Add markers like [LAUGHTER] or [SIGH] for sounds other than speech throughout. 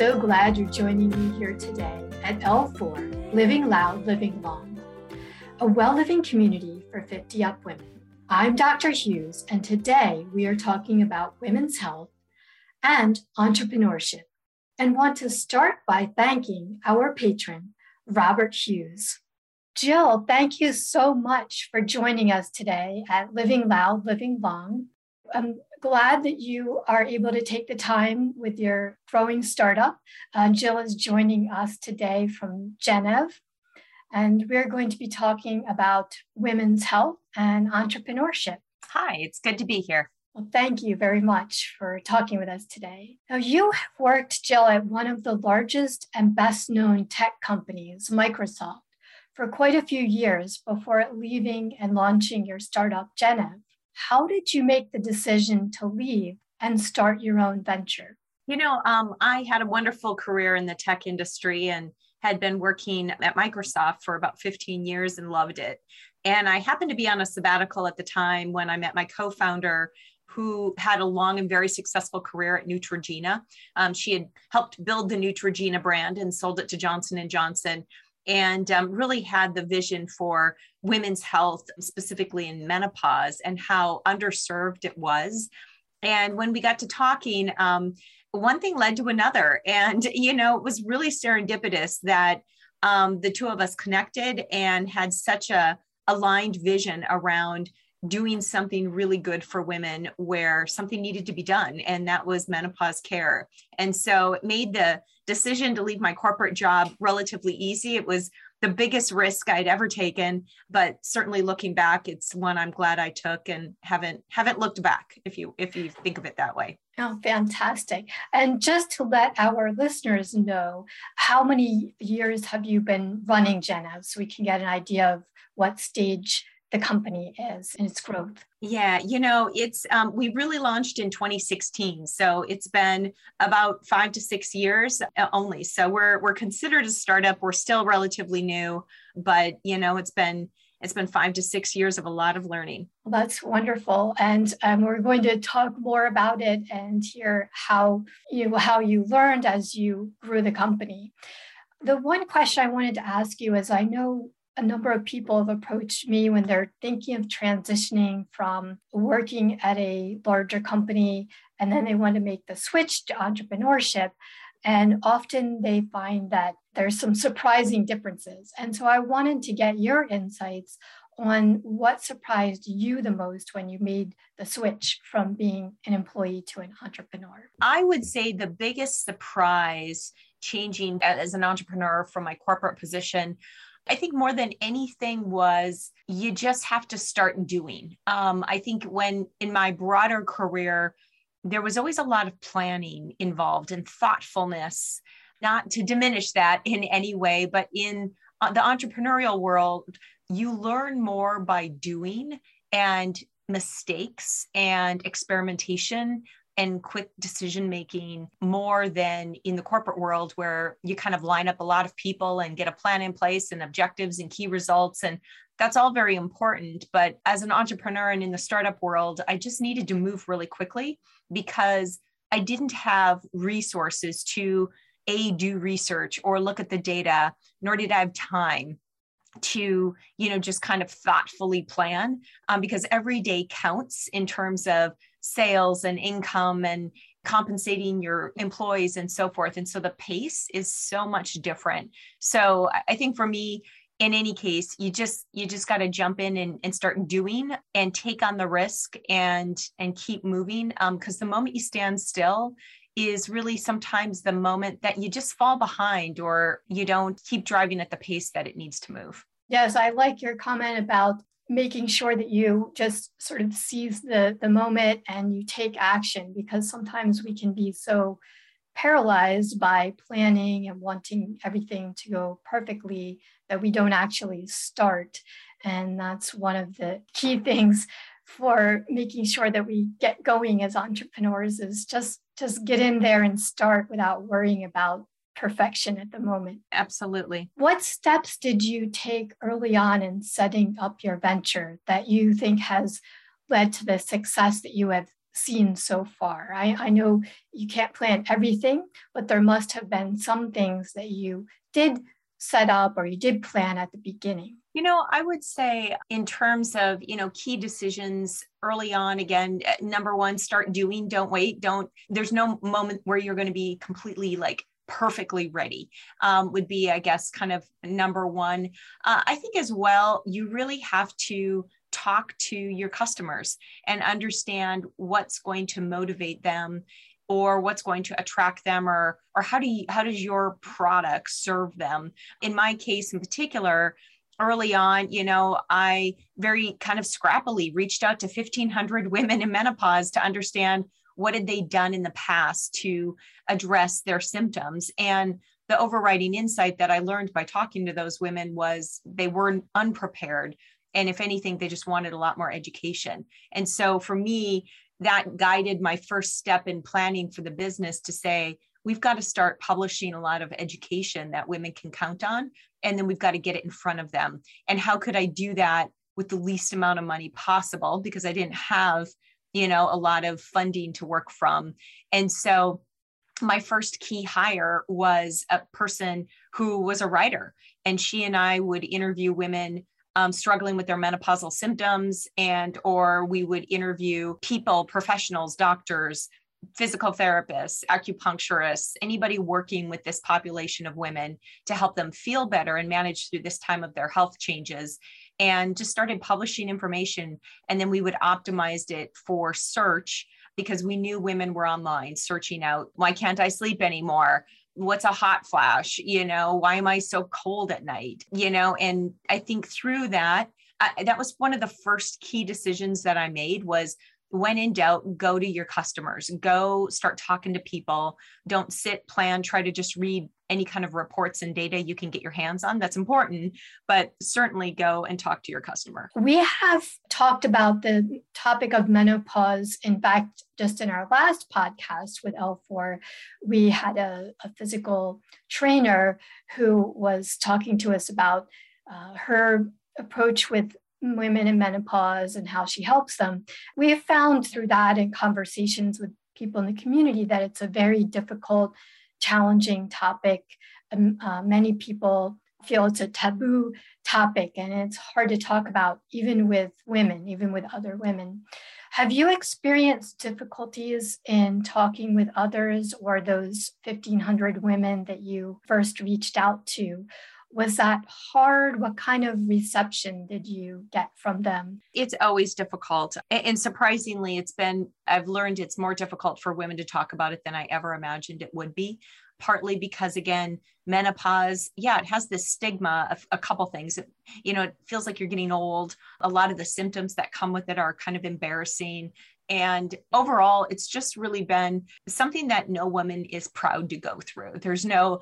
so glad you're joining me here today at L4 Living Loud, Living Long, a well living community for 50 up women. I'm Dr. Hughes, and today we are talking about women's health and entrepreneurship, and want to start by thanking our patron, Robert Hughes. Jill, thank you so much for joining us today at Living Loud, Living Long. I'm glad that you are able to take the time with your growing startup. Uh, Jill is joining us today from Gennev, and we're going to be talking about women's health and entrepreneurship. Hi, it's good to be here. Well, thank you very much for talking with us today. Now, you have worked, Jill, at one of the largest and best known tech companies, Microsoft, for quite a few years before leaving and launching your startup, Gennev. How did you make the decision to leave and start your own venture? You know, um, I had a wonderful career in the tech industry and had been working at Microsoft for about 15 years and loved it. And I happened to be on a sabbatical at the time when I met my co founder, who had a long and very successful career at Neutrogena. Um, she had helped build the Neutrogena brand and sold it to Johnson Johnson and um, really had the vision for women's health, specifically in menopause, and how underserved it was. And when we got to talking, um, one thing led to another. And, you know, it was really serendipitous that um, the two of us connected and had such a aligned vision around doing something really good for women where something needed to be done and that was menopause care. And so it made the decision to leave my corporate job relatively easy. It was the biggest risk i'd ever taken but certainly looking back it's one i'm glad i took and haven't haven't looked back if you if you think of it that way. Oh, fantastic. And just to let our listeners know, how many years have you been running Gennev so we can get an idea of what stage the company is in its growth? Yeah, you know, it's um, we really launched in 2016, so it's been about five to six years uh, only. So we're we're considered a startup. We're still relatively new, but you know, it's been it's been five to six years of a lot of learning. Well, that's wonderful, and um, we're going to talk more about it and hear how you how you learned as you grew the company. The one question I wanted to ask you is I know a number of people have approached me when they're thinking of transitioning from working at a larger company and then they want to make the switch to entrepreneurship. And often they find that there's some surprising differences. And so I wanted to get your insights on what surprised you the most when you made the switch from being an employee to an entrepreneur? I would say the biggest surprise changing as an entrepreneur from my corporate position I think more than anything was you just have to start doing. Um, I think when in my broader career, there was always a lot of planning involved and thoughtfulness, not to diminish that in any way, but in uh, the entrepreneurial world, you learn more by doing and mistakes and experimentation and quick decision making more than in the corporate world where you kind of line up a lot of people and get a plan in place and objectives and key results. And that's all very important. But as an entrepreneur and in the startup world i just needed to move really quickly because i didn't have resources to a do research or look at the data nor did i have time to you know just kind of thoughtfully plan um, because every day counts in terms of sales and income and compensating your employees and so forth and so the pace is so much different so i think for me in any case you just you just got to jump in and, and start doing and take on the risk and and keep moving because um, the moment you stand still is really sometimes the moment that you just fall behind or you don't keep driving at the pace that it needs to move. Yes, I like your comment about making sure that you just sort of seize the, the moment and you take action because sometimes we can be so paralyzed by planning and wanting everything to go perfectly that we don't actually start. And that's one of the key [LAUGHS] things for making sure that we get going as entrepreneurs is just just get in there and start without worrying about perfection at the moment. Absolutely. What steps did you take early on in setting up your venture that you think has led to the success that you have seen so far? I, I know you can't plan everything, but there must have been some things that you did set up or you did plan at the beginning. You know, I would say in terms of, you know, key decisions early on, again, eh, number one, start doing, don't wait. Don't, there's no moment where you're going to be completely like perfectly ready um, would be i guess kind of number one. Uh, i think as well you really have to talk to your customers and understand what's going to motivate them or what's going to attract them or or how do you how does your product serve them? In my case in particular early on you know i very kind of scrappily reached out to 1500 women in menopause to understand what had they done in the past to address their symptoms and the overriding insight that i learned by talking to those women was they were unprepared and if anything they just wanted a lot more education and so for me that guided my first step in planning for the business to say, we've got to start publishing a lot of education that women can count on. And then we've got to get it in front of them. And how could I do that with the least amount of money possible? Because I didn't have, you know, a lot of funding to work from. And so my first key hire was a person who was a writer. And she and I would interview women um, struggling with their menopausal symptoms and or we would interview people professionals doctors physical therapists acupuncturists anybody working with this population of women to help them feel better and manage through this time of their health changes and just started publishing information and then we would optimize it for search because we knew women were online searching out why can't i sleep anymore? What's a hot flash? You know why am i so cold at night? You know and i think through that I, that was one of the first key decisions that i made was when in doubt go to your customers. Go start talking to people. Don't sit plan try to just read any kind of reports and data you can get your hands on. That's important but certainly go and talk to your customer. We have talked about the topic of menopause. In fact just in our last podcast with l4 we had a, a physical trainer who was talking to us about uh, her approach with women in menopause and how she helps them. We have found through that and conversations with people in the community that it's a very difficult, challenging topic. Um, uh, many people feel it's a taboo topic and it's hard to talk about, even with women, even with other women. Have you experienced difficulties in talking with others or those 1,500 women that you first reached out to? Was that hard? What kind of reception did you get from them? It's always difficult. And surprisingly, it's been, I've learned it's more difficult for women to talk about it than I ever imagined it would be. Partly because, again, menopause, yeah, it has this stigma of a couple things. It, you know, it feels like you're getting old. A lot of the symptoms that come with it are kind of embarrassing. And overall, it's just really been something that no woman is proud to go through. There's no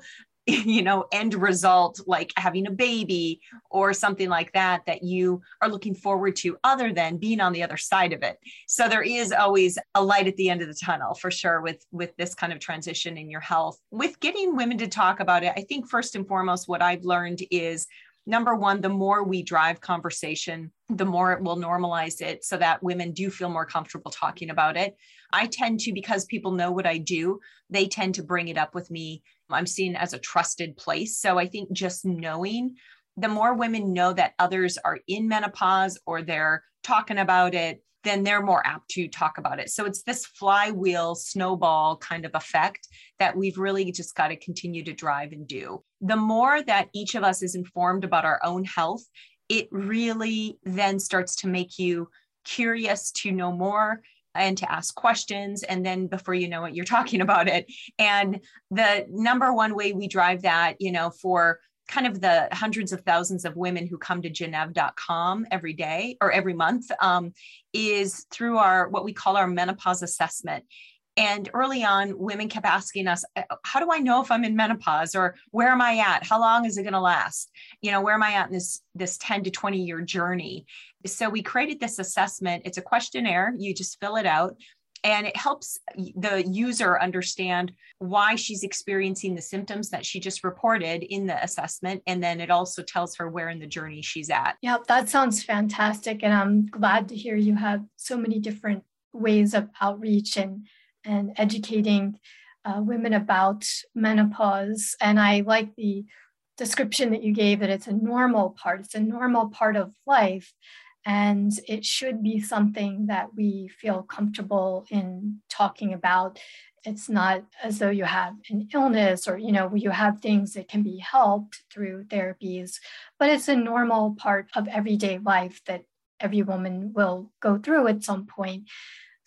[LAUGHS] you know end result like having a baby or something like that that you are looking forward to other than being on the other side of it so there is always a light at the end of the tunnel for sure with with this kind of transition in your health with getting women to talk about it i think first and foremost what i've learned is number one, the more we drive conversation, the more it will normalize it so that women do feel more comfortable talking about it. I tend to, because people know what I do, they tend to bring it up with me. I'm seen as a trusted place. So I think just knowing the more women know that others are in menopause or they're talking about it, then they're more apt to talk about it. So it's this flywheel snowball kind of effect that we've really just got to continue to drive and do. The more that each of us is informed about our own health, it really then starts to make you curious to know more and to ask questions. And then before you know it, you're talking [LAUGHS] about it. And the number one way we drive that, you know, for kind of the hundreds of thousands of women who come to Gennev.com every day or every month um, is through our what we call our menopause assessment. And early on, women kept asking us, uh, How do I know if I'm in menopause? Or where am I at? How long is it going to last? You know, where am I at in this, this 10 to 20 year journey? So we created this assessment. It's a questionnaire. You just fill it out and it helps the user understand why she's experiencing the symptoms that she just reported in the assessment and then it also tells her where in the journey she's at yeah that sounds fantastic and i'm glad to hear you have so many different ways of outreach and and educating uh, women about menopause. And I like the description that you gave that it's a normal part, it's a normal part of life. And it should be something that we feel comfortable in talking about. It's not as though you have an illness or, you know, you have things that can be helped through therapies, but it's a normal part of everyday life that every woman will go through at some point.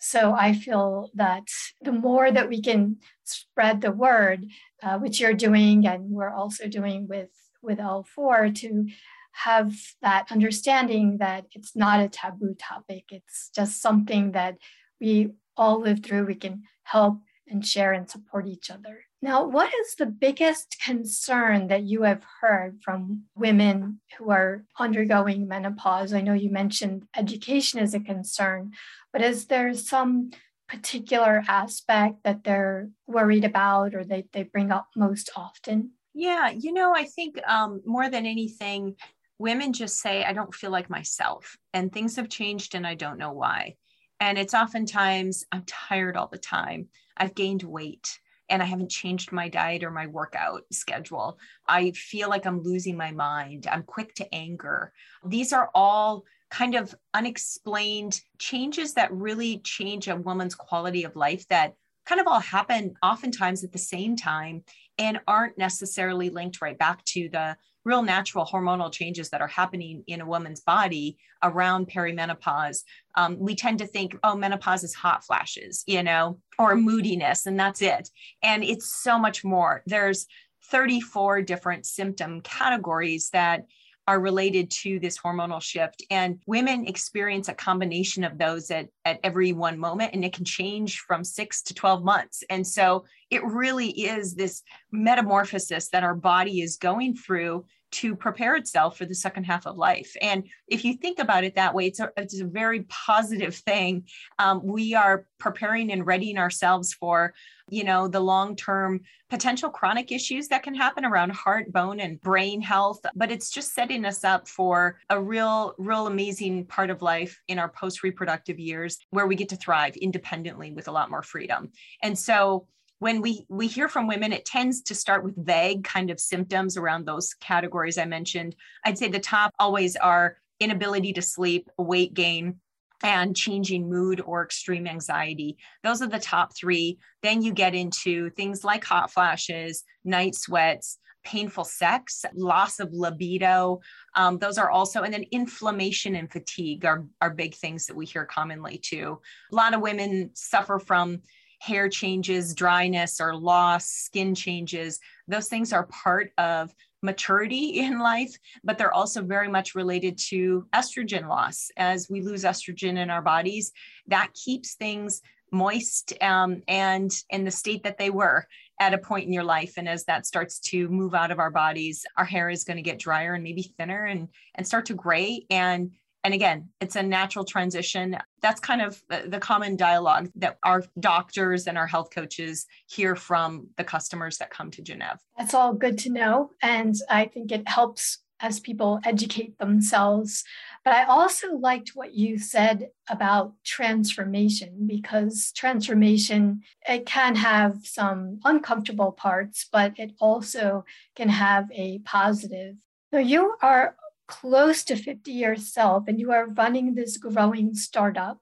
So I feel that the more that we can spread the word, uh, which you're doing, and we're also doing with with L4 to have that understanding that it's not a taboo topic. It's just something that we all live through. We can help and share and support each other. Now, what is the biggest concern that you have heard from women who are undergoing menopause? I know you mentioned education is a concern, but is there some particular aspect that they're worried about or they, they bring up most often? Yeah, you know, I think um, more than anything, women just say, I don't feel like myself, and things have changed and I don't know why. And it's oftentimes, I'm tired all the time. I've gained weight and I haven't changed my diet or my workout schedule. I feel like I'm losing my mind. I'm quick to anger. These are all kind of unexplained changes that really change a woman's quality of life that kind of all happen oftentimes at the same time and aren't necessarily linked right back to the real natural hormonal changes that are happening in a woman's body around perimenopause. Um, we tend to think, oh, menopause is hot flashes, you know, or moodiness, and that's it. And it's so much more. There's 34 different symptom categories that are related to this hormonal shift. And women experience a combination of those at, at every one moment, and it can change from six to 12 months. And so it really is this metamorphosis that our body is going through to prepare itself for the second half of life. And if you think about it that way, it's a, it's a very positive thing. Um, we are preparing and readying ourselves for, you know, the long term potential chronic issues that can happen around heart, bone, and brain health. But it's just setting us up for a real, real amazing part of life in our post reproductive years where we get to thrive independently with a lot more freedom. And so, when we we hear from women it tends to start with vague kind of symptoms around those categories i mentioned i'd say the top always are inability to sleep weight gain and changing mood or extreme anxiety. Those are the top three. Then you get into things like hot flashes, night sweats, painful sex, loss of libido. Um, those are also, and then inflammation and fatigue are, are big things that we hear commonly too. A lot of women suffer from hair changes, dryness or loss, skin changes, those things are part of maturity [LAUGHS] in life, but they're also very much related to estrogen loss. As we lose estrogen in our bodies, that keeps things moist um, and in the state that they were at a point in your life and as that starts to move out of our bodies our hair is going to get drier and maybe thinner and and start to gray and and again, it's a natural transition. That's kind of the common dialogue that our doctors and our health coaches hear from the customers that come to Gennev. That's all good to know. And I think it helps as people educate themselves. But I also liked what you said about transformation because transformation it can have some uncomfortable parts, but it also can have a positive. So you are close to 50 yourself and you are running this growing startup,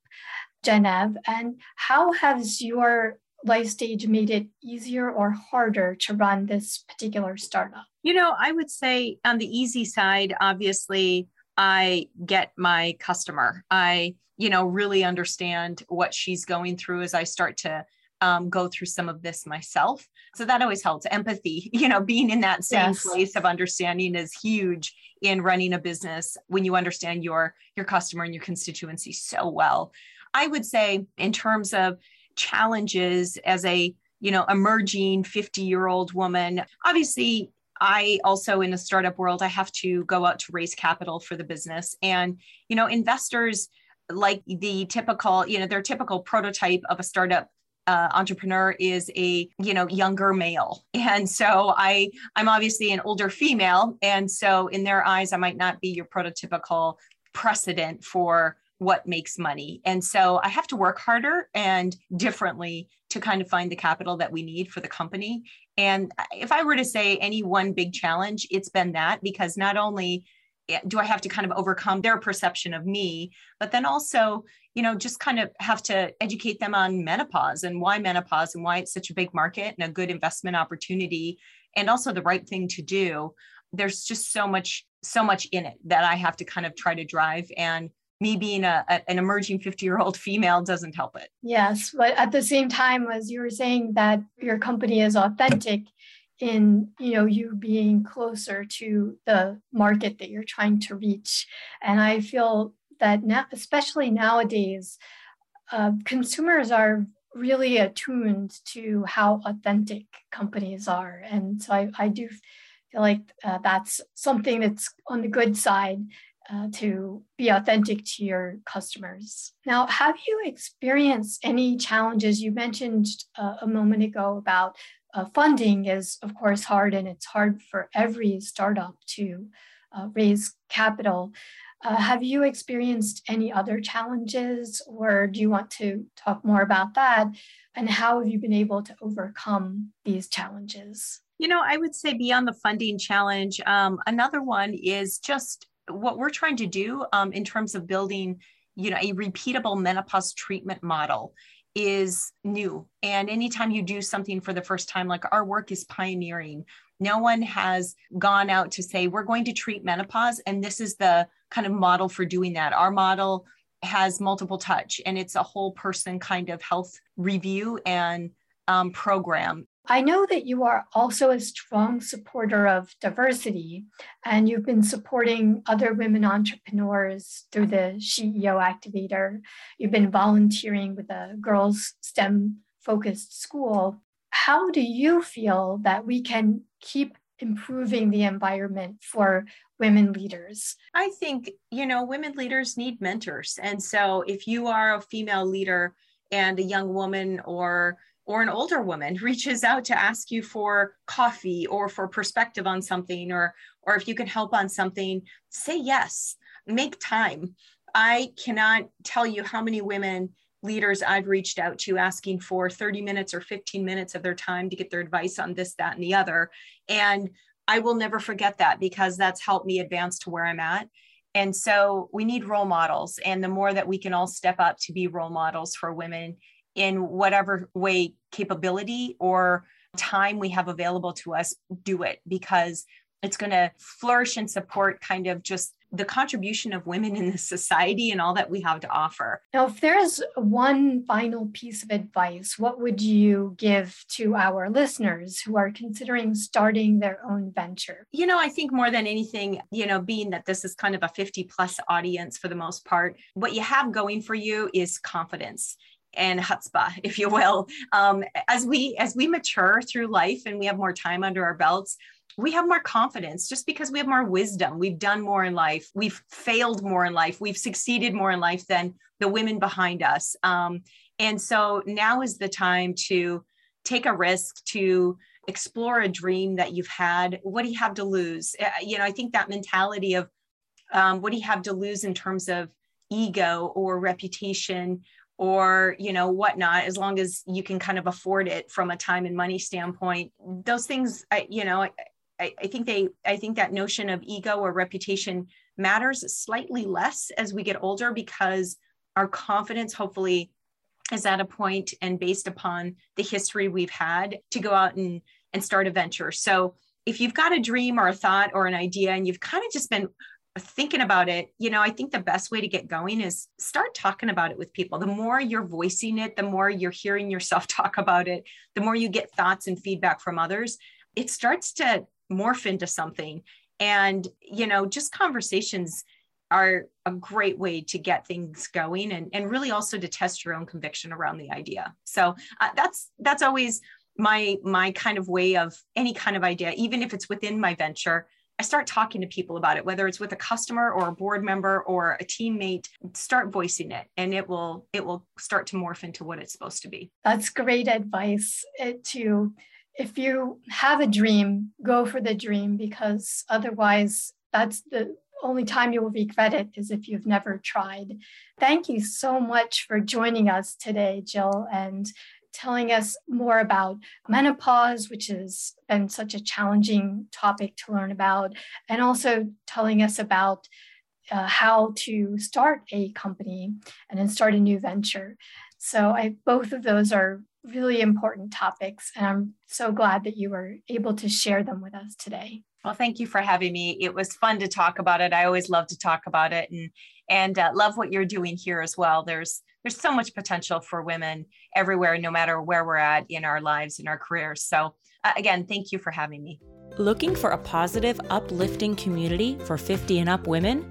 Gennev, and how has your life stage made it easier or harder to run this particular startup? You know, I would say on the easy side, obviously, I get my customer. I, you know, really understand what she's going through as I start to um, go through some of this myself. So that always helps. Empathy, [LAUGHS] you know, being in that same yes. place of understanding is huge in running a business when you understand your your customer and your constituency so well. I would say in terms of challenges as a you know emerging 50 year old woman obviously I also in the startup world, I have to go out to raise capital for the business. And, you know, investors like the typical, you know, their typical prototype of a startup uh, entrepreneur is a you know younger male [LAUGHS] and so i i'm obviously an older female and so in their eyes i might not be your prototypical precedent for what makes money. And so I have to work harder and differently to kind of find the capital that we need for the company. And if I were to say any one big challenge, it's been that because not only Eh, do I have to kind of overcome their perception of me, but then also, you know, just kind of have to educate them on menopause and why menopause and why it's such a big market and a good investment opportunity and also the right thing to do. There's just so much, so much in it that I have to kind of try to drive. And me being a, a, an emerging 50 year old female doesn't help it. Yes, but at the same time, as you were saying that your company is authentic in you know you being closer to the market that you're trying to reach, and I feel that now, especially nowadays, uh, consumers are really attuned to how authentic companies are, and so I, I do feel like uh, that's something that's on the good side uh, to be authentic to your customers. Now, have you experienced any challenges? You mentioned uh, a moment ago about uh, funding is, of course, hard, and it's hard for every startup to uh, raise capital. Uh, have you experienced any other challenges, or do you want to talk more about that? And how have you been able to overcome these challenges? You know, I would say beyond the funding challenge, um, another one is just what we're trying to do um, in terms of building you know a repeatable menopause treatment model is new. And anytime you do something for the first time like our work is pioneering. No one has gone out to say we're going to treat menopause and this is the kind of model for doing that. Our model has multiple touch and it's a whole person kind of health review and um, program I know that you are also a strong supporter of diversity, and you've been supporting other women entrepreneurs through the CEO Activator. You've been volunteering with a girls' STEM focused school. How do you feel that we can keep improving the environment for women leaders? I think, you know, women leaders need mentors. And so if you are a female leader and a young woman or or an older woman [LAUGHS] reaches out to ask you for coffee or for perspective on something or or if you can help on something say yes. Make time. I cannot tell you how many women leaders i've reached out to asking for 30 minutes or 15 minutes of their time to get their advice on this that and the other. And i will never forget that because that's helped me advance to where i'm at. And so we need role models. And the more that we can all step up to be role models for women in whatever way capability or time we have available to us do it because it's going to flourish and support kind of just the contribution of women in this society and all that we have to offer. Now, if there's one final piece of advice, what would you give to our listeners who are considering starting their own venture? You know, I think more than anything, you know, being that this is kind of a 50 plus audience for the most part, what you have going for you is confidence and chutzpah, [LAUGHS] if you will. Um, as we as we mature through life and we have more time under our belts, we have more confidence just because we have more wisdom. We've done more in life. We've failed more in life. We've succeeded more in life than the women behind us. Um, and so now is the time to take a risk to explore a dream that you've had. What do you have to lose? Uh, you know, I think that mentality of um, what do you have to lose in terms of ego or reputation or you know whatnot as long as you can kind of afford it from a time and money standpoint those things I, you know I, I think they i think that notion of ego or reputation matters slightly less as we get older because our confidence hopefully is at a point and based upon the history we've had to go out and and start a venture. So if you've got a dream or a thought or an idea and you've kind of just been thinking about it, you know, I think the best way to get going is start talking about it with people. The more you're voicing it, the more you're hearing yourself [LAUGHS] talk about it, the more you get thoughts and feedback from others, it starts to morph into something. And, you know, just conversations are a great way to get things going and, and really also to test your own conviction around the idea. So uh, that's that's always my my kind of way of any kind of idea, even if it's within my venture I start talking to people about it, whether it's with a customer or a board member or a teammate, start voicing it and it will it will start to morph into what it's supposed to be. That's great advice eh, to if you have a dream, go for the dream because otherwise that's the only time you will regret it is if you've never tried. Thank you so much for joining us today, Jill, and telling us more about menopause, which has been such a challenging topic to learn about, and also telling us about uh, how to start a company and then start a new venture. So I, both of those are really important topics, and I'm so glad that you were able to share them with us today. Well, thank you for having me. It was fun to talk about it. I always love to talk about it, and and uh, love what you're doing here as well. There's there's so much potential for women everywhere, no matter where we're at in our lives, in our careers. So uh, again, thank you for having me. Looking for a positive, uplifting community for 50 and up women?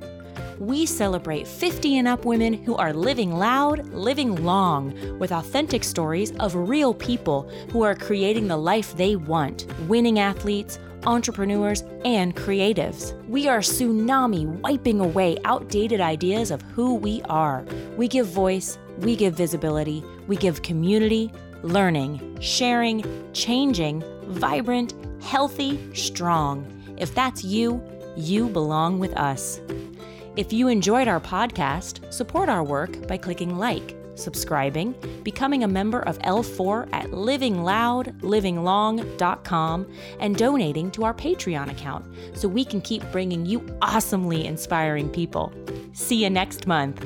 we celebrate 50 and up women who are living loud, living long, with authentic stories of real people who are creating the life they want, winning athletes, entrepreneurs, and creatives. We are tsunami wiping away outdated ideas of who we are. We give voice, we give visibility, we give community, learning, sharing, changing, vibrant, healthy, strong. If that's you, you belong with us. If you enjoyed our podcast, support our work by clicking like, subscribing, becoming a member of L4 at livingloudlivinglong.com, and donating to our Patreon account so we can keep bringing you awesomely inspiring people. See you next month.